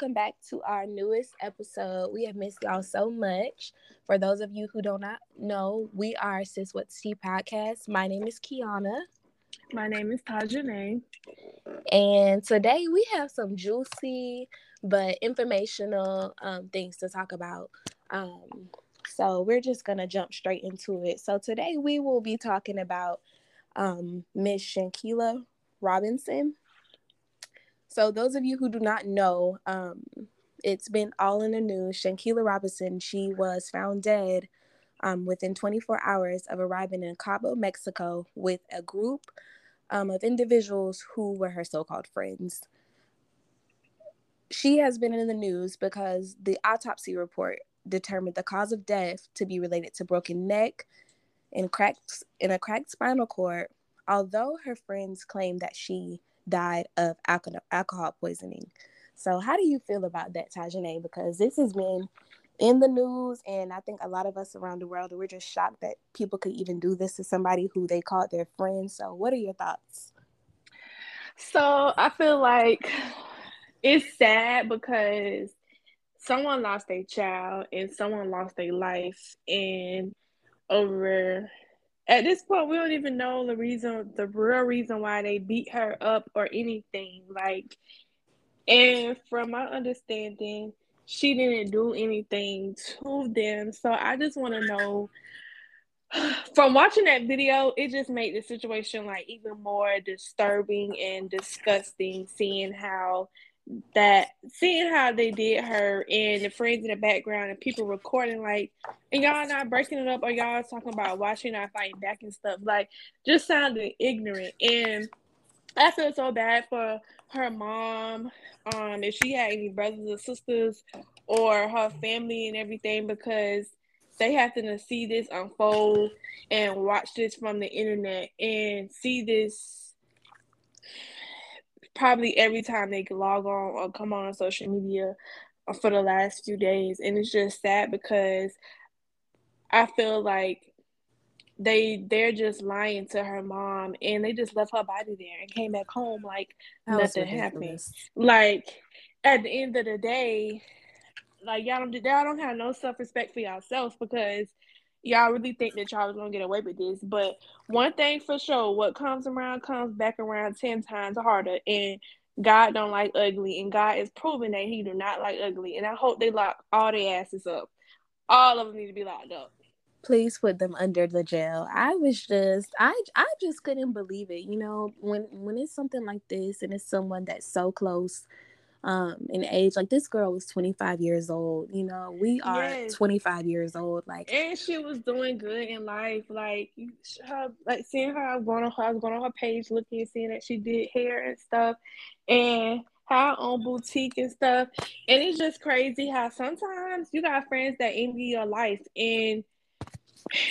welcome back to our newest episode. We have missed y'all so much. For those of you who do not know, we are Sis What's Tea podcast. My name is Kiana. My name is Tajane. And today we have some juicy but informational um, things to talk about. Um, so we're just going to jump straight into it. So today we will be talking about um, Miss Shanquella Robinson. So, those of you who do not know, um, it's been all in the news. Shanquella Robinson, she was found dead um, within 24 hours of arriving in Cabo, Mexico, with a group um, of individuals who were her so called friends. She has been in the news because the autopsy report determined the cause of death to be related to broken neck and cracks in a cracked spinal cord, although her friends claim that she died of alcohol, poisoning. So, how do you feel about that, Tajane? Because this has been in the news, and I think a lot of us around the world we're just shocked that people could even do this to somebody who they called their friend. So, what are your thoughts? So, I feel like it's sad because someone lost a child and someone lost their life, and over at this point we don't even know the reason the real reason why they beat her up or anything like and from my understanding she didn't do anything to them so i just want to know. From watching that video it just made the situation like even more disturbing and disgusting seeing how that seeing how they did her and the friends in the background and people recording like and y'all not breaking it up or y'all talking about watching not fighting back and stuff like just sounding ignorant. And I feel so bad for her mom um if she had any brothers or sisters or her family and everything because they have to see this unfold and watch this from the internet and see this probably every time they log on or come on social media for the last few days. And it's just sad because I feel like they they're just lying to her mom and they just left her body there and came back home like that nothing happened. Like at the end of the day, like y'all don't y'all don't have no self respect for yourself because y'all really think that y'all was gonna get away with this. But one thing for sure, what comes around comes back around ten times harder. And God don't like ugly, and God is proving that He do not like ugly. And I hope they lock all their asses up. All of them need to be locked up. Please put them under the jail. I was just, I, I just couldn't believe it. You know, when when it's something like this, and it's someone that's so close um in age like this girl was 25 years old you know we are yes. 25 years old like and she was doing good in life like her like seeing her going on her I was going on her page looking seeing that she did hair and stuff and her own boutique and stuff and it's just crazy how sometimes you got friends that envy your life and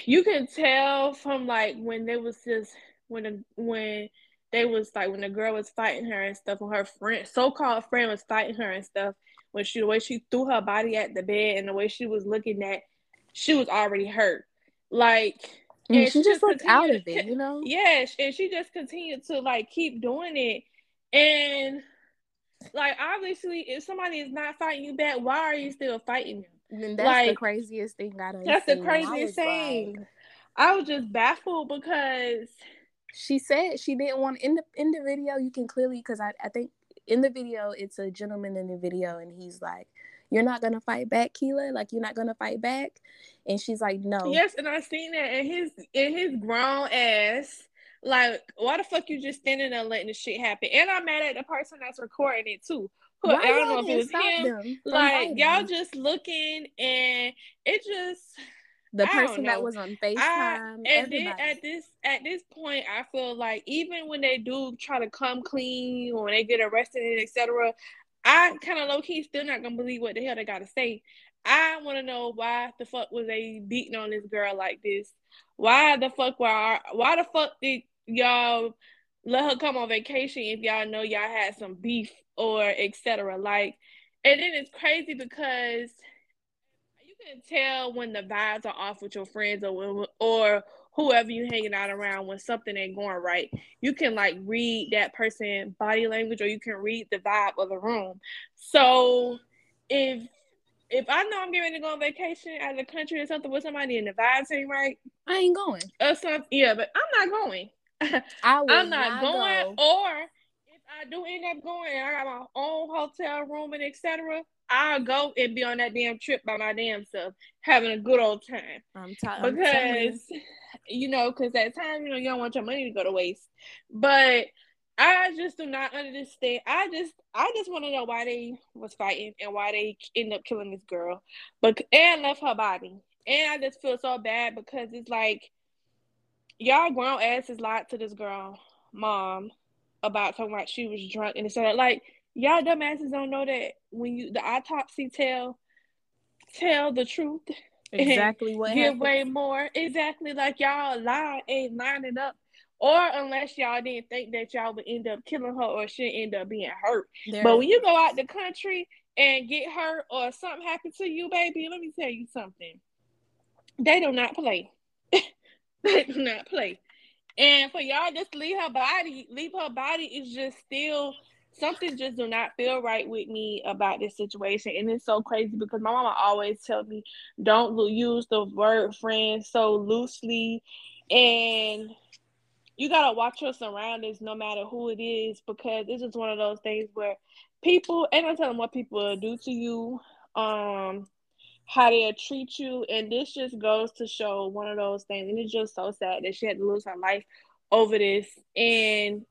you can tell from like when they was just when when they was like when the girl was fighting her and stuff, when her friend, so-called friend, was fighting her and stuff, when she the way she threw her body at the bed and the way she was looking at, she was already hurt. Like, and she, she just looked out of it, you know. Yeah, and she just continued to like keep doing it, and like obviously, if somebody is not fighting you back, why are you still fighting them? And that's like, the craziest thing I don't. That's the craziest thing. Like... I was just baffled because she said she didn't want in the in the video you can clearly because I, I think in the video it's a gentleman in the video and he's like you're not gonna fight back Keela? Like you're not gonna fight back? And she's like no. Yes and I seen that and his in his grown ass like why the fuck you just standing there letting the shit happen? And I'm mad at the person that's recording it too. Who, I don't know if it was him. like y'all just looking and it just the person that was on FaceTime. I, and then at this at this point, I feel like even when they do try to come clean or when they get arrested and etc., I kind of low key still not gonna believe what the hell they gotta say. I want to know why the fuck was they beating on this girl like this? Why the fuck why why the fuck did y'all let her come on vacation if y'all know y'all had some beef or etc. Like, and then it's crazy because can tell when the vibes are off with your friends or when, or whoever you hanging out around when something ain't going right. You can like read that person body language or you can read the vibe of the room. So if if I know I'm getting to go on vacation out of the country or something with somebody and the vibes ain't right, I ain't going. Or something, yeah, but I'm not going. I am not, not going. Go. Or if I do end up going, I got my own hotel room and etc. I'll go and be on that damn trip by my damn self, having a good old time. I'm tired because you know, because at times you know you don't want your money to go to waste. But I just do not understand. I just I just want to know why they was fighting and why they end up killing this girl, but and left her body. And I just feel so bad because it's like y'all grown asses lied to this girl mom about talking about she was drunk and so like y'all dumbasses don't know that when you the autopsy tell tell the truth exactly what give happened. way more. Exactly like y'all lie ain't lining up. Or unless y'all didn't think that y'all would end up killing her or she end up being hurt. There. but when you go out the country and get hurt or something happen to you baby let me tell you something. They do not play. They do not play. And for y'all just leave her body. Leave her body is just still something just do not feel right with me about this situation. And it's so crazy because my mama always tell me don't use the word friend so loosely. And you gotta watch your surroundings no matter who it is because it's just one of those things where people and I'm telling what people do to you um how they treat you. And this just goes to show one of those things. And it's just so sad that she had to lose her life over this. And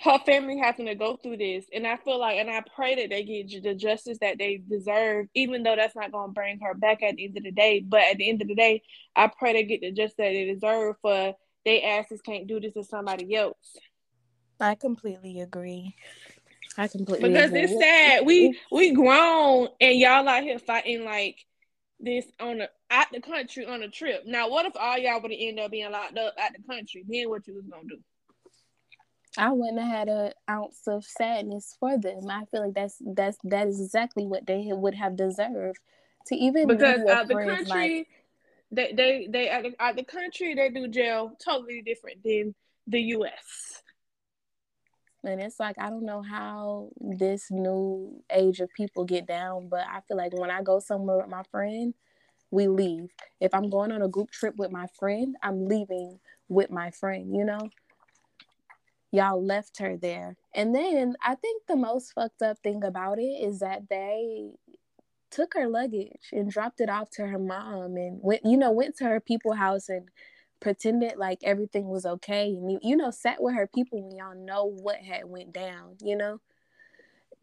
her family having to go through this. And I feel like, and I pray that they get the justice that they deserve, even though that's not going to bring her back at the end of the day. But at the end of the day, I pray they get the justice that they deserve for they asses can't do this to somebody else. I completely agree. I completely because agree. it's sad. We we grown and y'all out here fighting like this on a out the country on a trip. Now, what if all y'all would ended up being locked up at the country? Then what you was gonna do? I wouldn't have had an ounce of sadness for them. I feel like that's that's that is exactly what they would have deserved to even because out uh, the country, like, they they they out the, out the country they do jail totally different than the U.S. And it's like I don't know how this new age of people get down, but I feel like when I go somewhere with my friend, we leave. If I'm going on a group trip with my friend, I'm leaving with my friend. You know y'all left her there. And then I think the most fucked up thing about it is that they took her luggage and dropped it off to her mom and went, you know, went to her people house and pretended like everything was okay and you know sat with her people when y'all know what had went down, you know.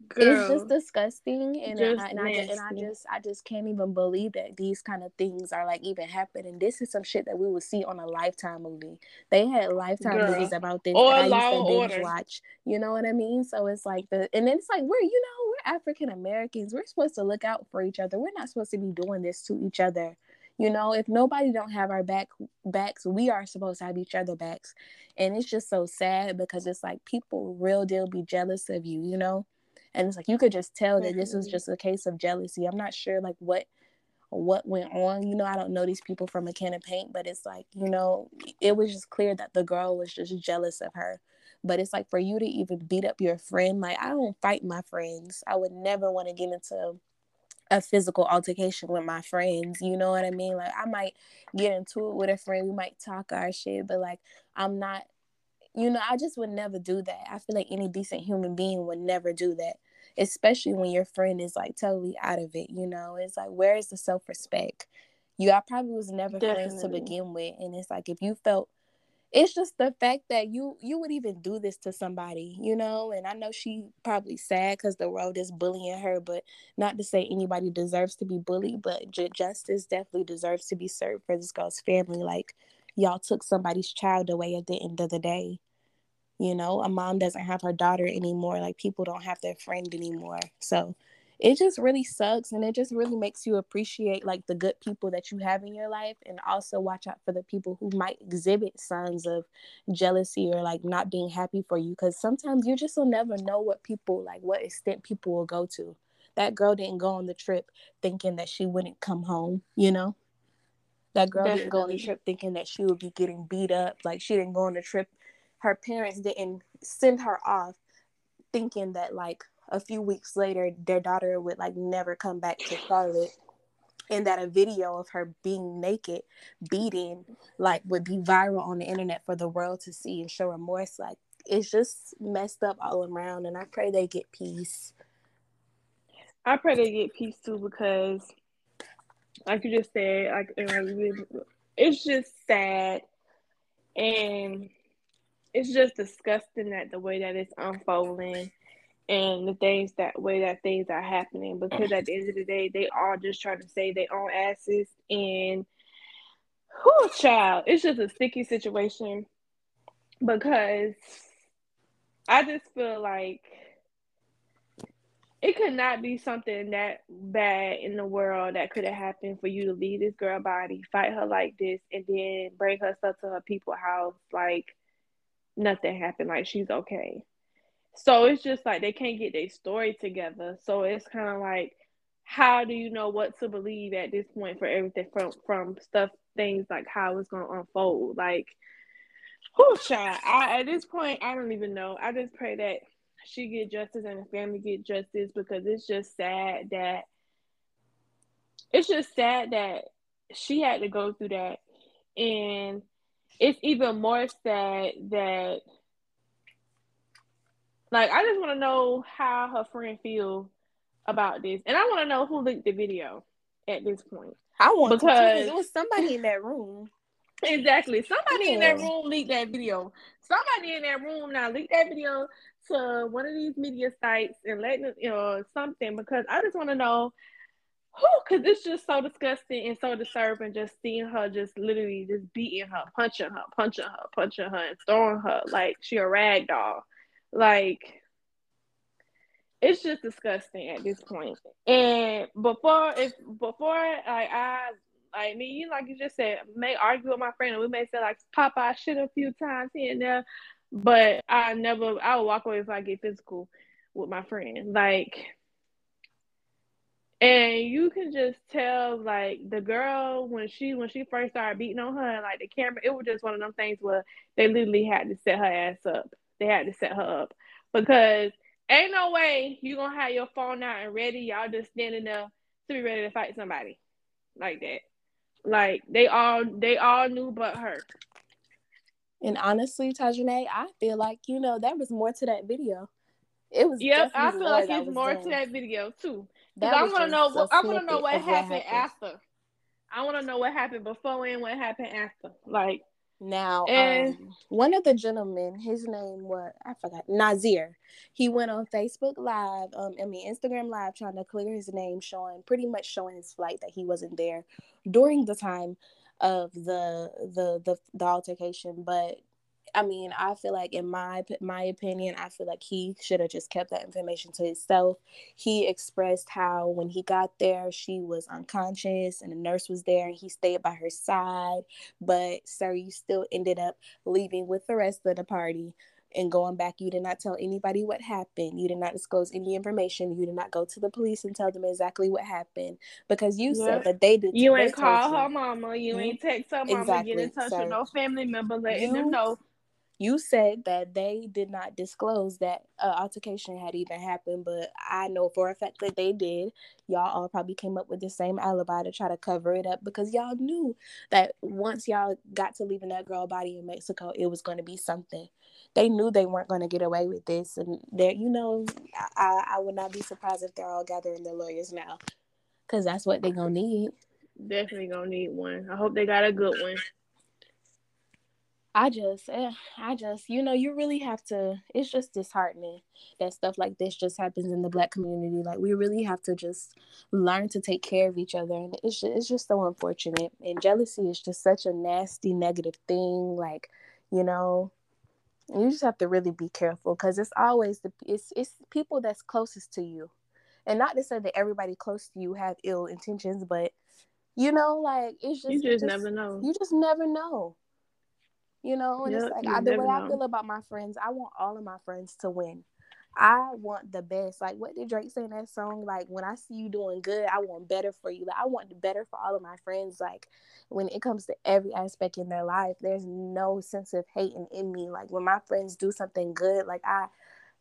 Girl, it's just disgusting and, just I, and, I, and I just I just can't even believe that these kind of things are like even happening. This is some shit that we would see on a lifetime movie. They had lifetime Girl. movies about this or that I used to binge watch. You know what I mean? So it's like the and then it's like we're you know we're African Americans. We're supposed to look out for each other. We're not supposed to be doing this to each other. You know, if nobody don't have our back backs, we are supposed to have each other backs. And it's just so sad because it's like people real deal be jealous of you, you know? And it's like you could just tell that this was just a case of jealousy. I'm not sure like what what went on. You know i don't know these people from a can of paint but it's like you know it was just clear that the girl was just jealous of her. But it's like for you to even beat up your friend like i don't fight my friends. I would never want to get into a physical altercation with my friends. You know what i mean? Like i might get into it with a friend. We might talk our shit but like i'm not you know, I just would never do that. I feel like any decent human being would never do that, especially when your friend is like totally out of it. You know, it's like, where is the self respect? You, I probably was never Definitely. friends to begin with. And it's like, if you felt, it's just the fact that you you would even do this to somebody you know and i know she probably sad because the world is bullying her but not to say anybody deserves to be bullied but j- justice definitely deserves to be served for this girl's family like y'all took somebody's child away at the end of the day. You know, a mom doesn't have her daughter anymore. Like people don't have their friend anymore. So it just really sucks and it just really makes you appreciate like the good people that you have in your life and also watch out for the people who might exhibit signs of jealousy or like not being happy for you because sometimes you just will never know what people like what extent people will go to that girl didn't go on the trip thinking that she wouldn't come home you know That girl Definitely. didn't go on the trip thinking that she would be getting beat up. Like she didn't go on the trip. Her parents didn't send her off thinking that like a few weeks later their daughter would like never come back to Charlotte. And that a video of her being naked beating like would be viral on the internet for the world to see and show remorse like it's just messed up all around. And i pray they get peace. I pray they get peace too because like you just said like it's just sad. And it's just disgusting that the way that it's unfolding and the things that way that things are happening because at the end of the day they are just trying to save their own asses and who child it's just a sticky situation because i just feel like it could not be something that bad in the world that could have happened for you to leave this girl body fight her like this and then bring her stuff to her people house like nothing happened like she's okay so it's just like they can't get their story together. So it's kind of like, how do you know what to believe at this point for everything from from stuff things like how it's gonna unfold? Like, who child? I at this point I don't even know. I just pray that she get justice and the family get justice because it's just sad that it's just sad that she had to go through that and it's even more sad that like, I just want to know how her friend feel about this, and I want to know who leaked the video at this point. I want because it was somebody in that room. Exactly, somebody yeah. in that room leaked that video. Somebody in that room now leaked that video to one of these media sites and letting you know something because I just want to know Oh, who because it's just so disgusting and so disturbing just seeing her just literally just beating her, punching her, punching her, punching her, and throwing her like she a rag doll. Like it's just disgusting at this point. And before if before like I like me, you like you just said, may argue with my friend and we may say like pop Papa shit a few times here and there, but I never I will walk away if I get physical with my friend. Like and you can just tell like the girl when she when she first started beating on her like the camera, it was just one of them things where they literally had to set her ass up. They had to set her up because ain't no way you gonna have your phone out and ready. Y'all just standing there to be ready to fight somebody like that. Like they all they all knew but her. And honestly, Tajane, I feel like you know there was more to that video. It was. Yep, I feel like it's more to that video too. Because I want to know. What, I want to know what happened, happened after. I want to know what happened before and what happened after. Like now, and, um, one of the gentlemen, his name was I forgot Nazir. He went on Facebook Live, um, I mean Instagram Live, trying to clear his name, showing pretty much showing his flight that he wasn't there during the time of the the the, the altercation. But I mean, I feel like in my my opinion, I feel like he should have just kept that information to himself. He expressed how when he got there, she was unconscious and the nurse was there and he stayed by her side. But sir, you still ended up leaving with the rest of the party and going back. You did not tell anybody what happened. You did not disclose any information. You did not go to the police and tell them exactly what happened because you said that they did. You ain't call her mama. You mm-hmm. ain't text her mama. Exactly. Get in touch with no family member, letting you, them know you said that they did not disclose that uh, altercation had even happened, but I know for a fact that they did. Y'all all probably came up with the same alibi to try to cover it up because y'all knew that once y'all got to leaving that girl body in Mexico, it was going to be something. They knew they weren't going to get away with this, and there, you know, I, I would not be surprised if they're all gathering their lawyers now, because that's what they're gonna need. Definitely gonna need one. I hope they got a good one. I just, eh, I just, you know, you really have to. It's just disheartening that stuff like this just happens in the black community. Like we really have to just learn to take care of each other, and it's just, it's just so unfortunate. And jealousy is just such a nasty, negative thing. Like, you know, you just have to really be careful because it's always the it's it's people that's closest to you, and not to say that everybody close to you have ill intentions, but you know, like it's just you just, just never know. You just never know you know and yep, it's like I, the way know. i feel about my friends i want all of my friends to win I want the best. Like what did Drake say in that song? Like when I see you doing good, I want better for you. Like I want the better for all of my friends. Like when it comes to every aspect in their life, there's no sense of hating in me. Like when my friends do something good, like I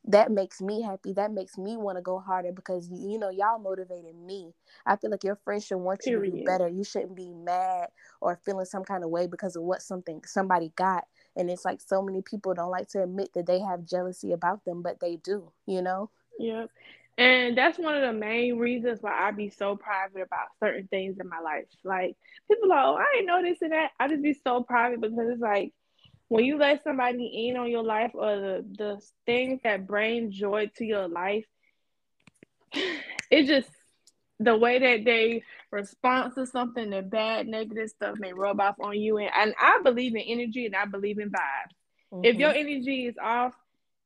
that makes me happy. That makes me want to go harder because you know y'all motivated me. I feel like your friends should want you Period. to do better. You shouldn't be mad or feeling some kind of way because of what something somebody got. And it's like so many people don't like to admit that they have jealousy about them, but they do. You know. Yep. And that's one of the main reasons why I be so private about certain things in my life. Like people are like, oh, I didn't know this and that. I just be so private because it's like when you let somebody in on your life or the, the things that bring joy to your life, it just the way that they respond to something, the bad, negative stuff may rub off on you. And, and I believe in energy and I believe in vibes. Mm-hmm. If your energy is off,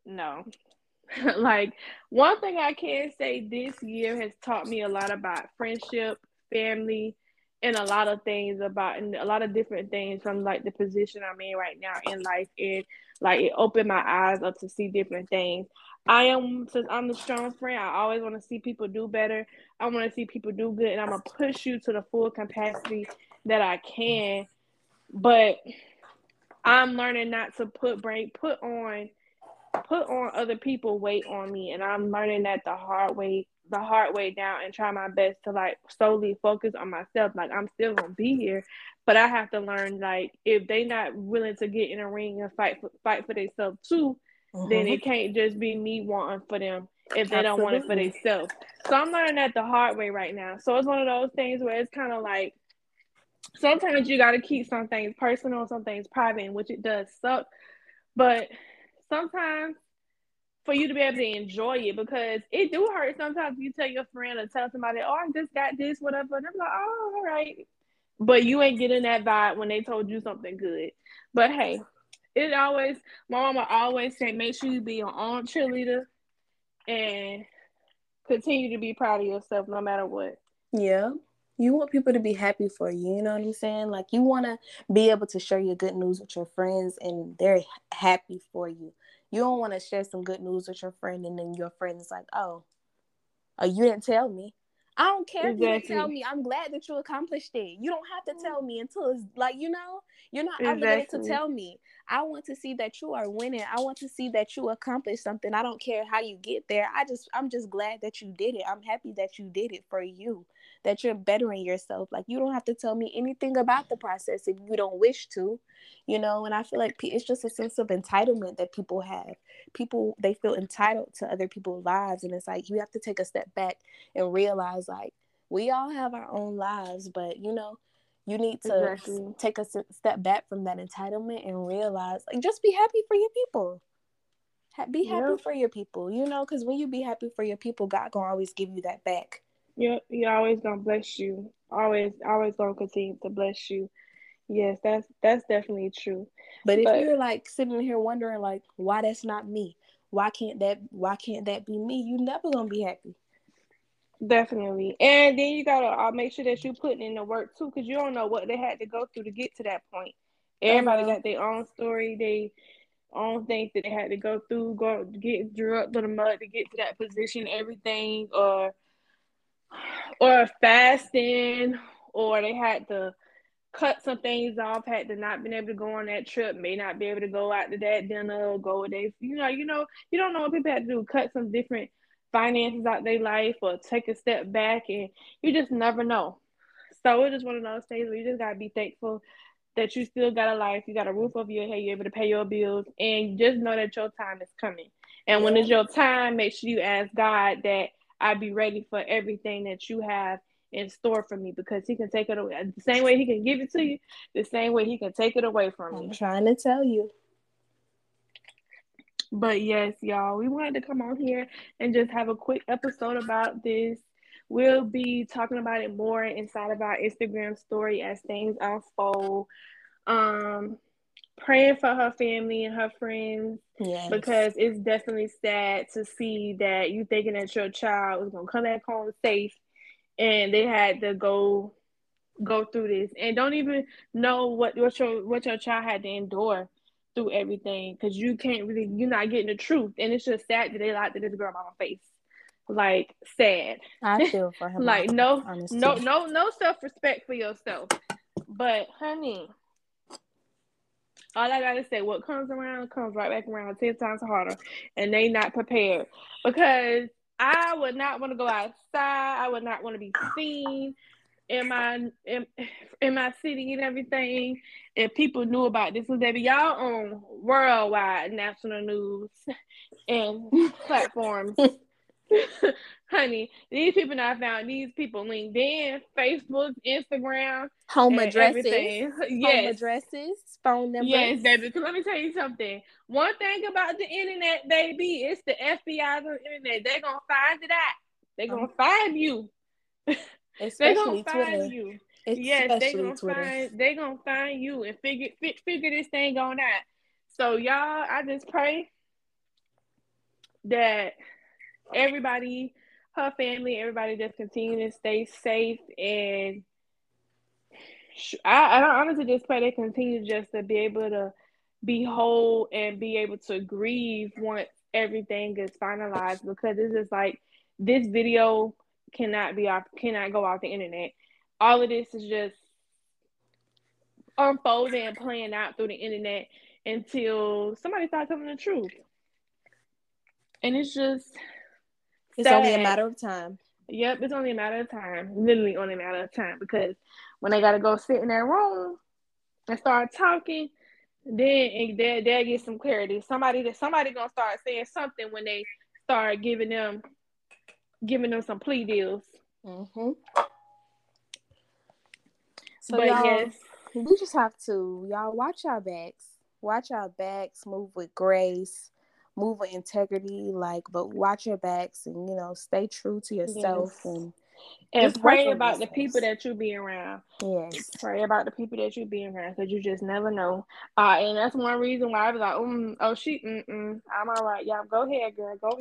no. like one thing I can say this year has taught me a lot about friendship, family, and a lot of things about and a lot of different things from like the position I'm in right now in life and like it opened my eyes up to see different things. I am since I'm the strong friend, I always want to see people do better. I want to see people do good and I'm gonna push you to the full capacity that I can. But I'm learning not to put break put on put on other people weight on me and I'm learning that the hard way the hard way down and try my best to like solely focus on myself. Like I'm still gonna be here, but I have to learn like if they not willing to get in a ring and fight for, fight for themselves too, mm-hmm. then it can't just be me wanting for them if they Absolutely. don't want it for themselves. So I'm learning that the hard way right now. So it's one of those things where it's kind of like sometimes you got to keep some things personal, some things private, which it does suck. But sometimes for you to be able to enjoy it because it do hurt sometimes you tell your friend or tell somebody, oh, I just got this, whatever. And I'm like, oh, all right. But you ain't getting that vibe when they told you something good. But hey, it always, my mama always say, make sure you be your own cheerleader and continue to be proud of yourself no matter what. Yeah. You want people to be happy for you, you know what I'm saying? Like you want to be able to share your good news with your friends and they're happy for you you don't want to share some good news with your friend and then your friend is like, oh, oh, you didn't tell me. I don't care exactly. if you didn't tell me. I'm glad that you accomplished it. You don't have to mm. tell me until it's like, you know, you're not exactly. obligated to tell me. I want to see that you are winning. I want to see that you accomplished something. I don't care how you get there. I just I'm just glad that you did it. I'm happy that you did it for you that you're bettering yourself. Like you don't have to tell me anything about the process if you don't wish to, you know. And I feel like it's just a sense of entitlement that people have. People they feel entitled to other people's lives, and it's like you have to take a step back and realize like we all have our own lives, but you know. You need to exactly. take a step back from that entitlement and realize, like, just be happy for your people be happy yep. for your people, you know, because when you be happy for your people, God gonna always give you that back. Yep, he always gonna bless you. Always, always gonna continue to bless you. Yes, that's that's definitely true. But if you're like sitting here wondering like why that's not me, why can't that why can't that be me? You never gonna be happy. Definitely, and then you gotta uh, make sure that you're putting in the work too, because you don't know what they had to go through to get to that point. Everybody uh-huh. got their own story, they own things that they had to go through, go get drew up to the mud to get to that position, everything, or or fasting, or they had to cut some things off, had to not been able to go on that trip, may not be able to go out to that dinner, go with they, you know, you know, you don't know what people had to do, cut some different finances out their life or take a step back and you just never know. So it's just one of those things where you just gotta be thankful that you still got a life, you got a roof over your head, you're able to pay your bills, and just know that your time is coming. And when it's your time, make sure you ask God that I'd be ready for everything that you have in store for me because he can take it away. The same way he can give it to you, the same way he can take it away from you. I'm trying to tell you. But yes, y'all, we wanted to come on here and just have a quick episode about this. We'll be talking about it more inside of our Instagram story as things unfold. Um, praying for her family and her friends yes. because it's definitely sad to see that you thinking that your child was gonna come back home safe and they had to go go through this and don't even know what what your what your child had to endure through everything because you can't really you're not getting the truth and it's just sad that they lied to this girl on my face. Like sad. I feel for her like no no no no self-respect for yourself. But honey all I gotta say, what comes around comes right back around ten times harder, and they not prepared because I would not want to go outside. I would not want to be seen in my in, in my city and everything. If people knew about this, was they be y'all on worldwide national news and platforms. Honey, these people I found these people LinkedIn, Facebook, Instagram, home addresses, everything. yes, home addresses, phone numbers. Yes, baby. Cause let me tell you something. One thing about the internet, baby, it's the FBI on the internet. They're gonna find it out. They're gonna um, find you. Especially Twitter. You. yes, they gonna Twitter. find they gonna find you and figure figure this thing on out. So y'all, I just pray that everybody, her family, everybody just continue to stay safe and I, I honestly just pray they continue just to be able to be whole and be able to grieve once everything is finalized because this is like this video cannot be off cannot go off the internet. All of this is just unfolding and playing out through the internet until somebody starts telling the truth. And it's just it's only a matter of time. Yep, it's only a matter of time. Literally only a matter of time because when they gotta go sit in their room and start talking, then they they'll get some clarity. Somebody that somebody gonna start saying something when they start giving them giving them some plea deals. Mm-hmm. So but y'all, yes, we just have to y'all watch our backs. Watch our backs. Move with grace. Move with integrity. Like, but watch your backs and you know stay true to yourself yes. and and pray about the people that you be around. Yes. Pray about the people that you be around because you just never know. Uh, and that's one reason why I was like, mm, oh, she, mm-mm, I'm all right. Y'all go ahead, girl. Go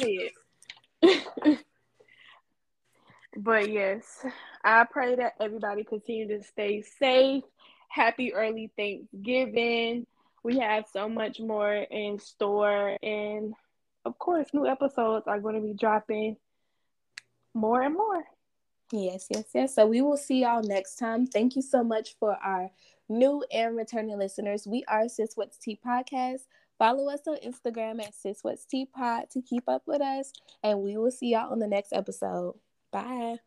ahead. But yes, I pray that everybody continue to stay safe. Happy early Thanksgiving. We have so much more in store. And of course, new episodes are going to be dropping more and more. Yes, yes, yes. So we will see y'all next time. Thank you so much for our new and returning listeners. We are Sis What's Tea Podcast. Follow us on Instagram at Sis What's Tea Pod to keep up with us. And we will see y'all on the next episode. Bye.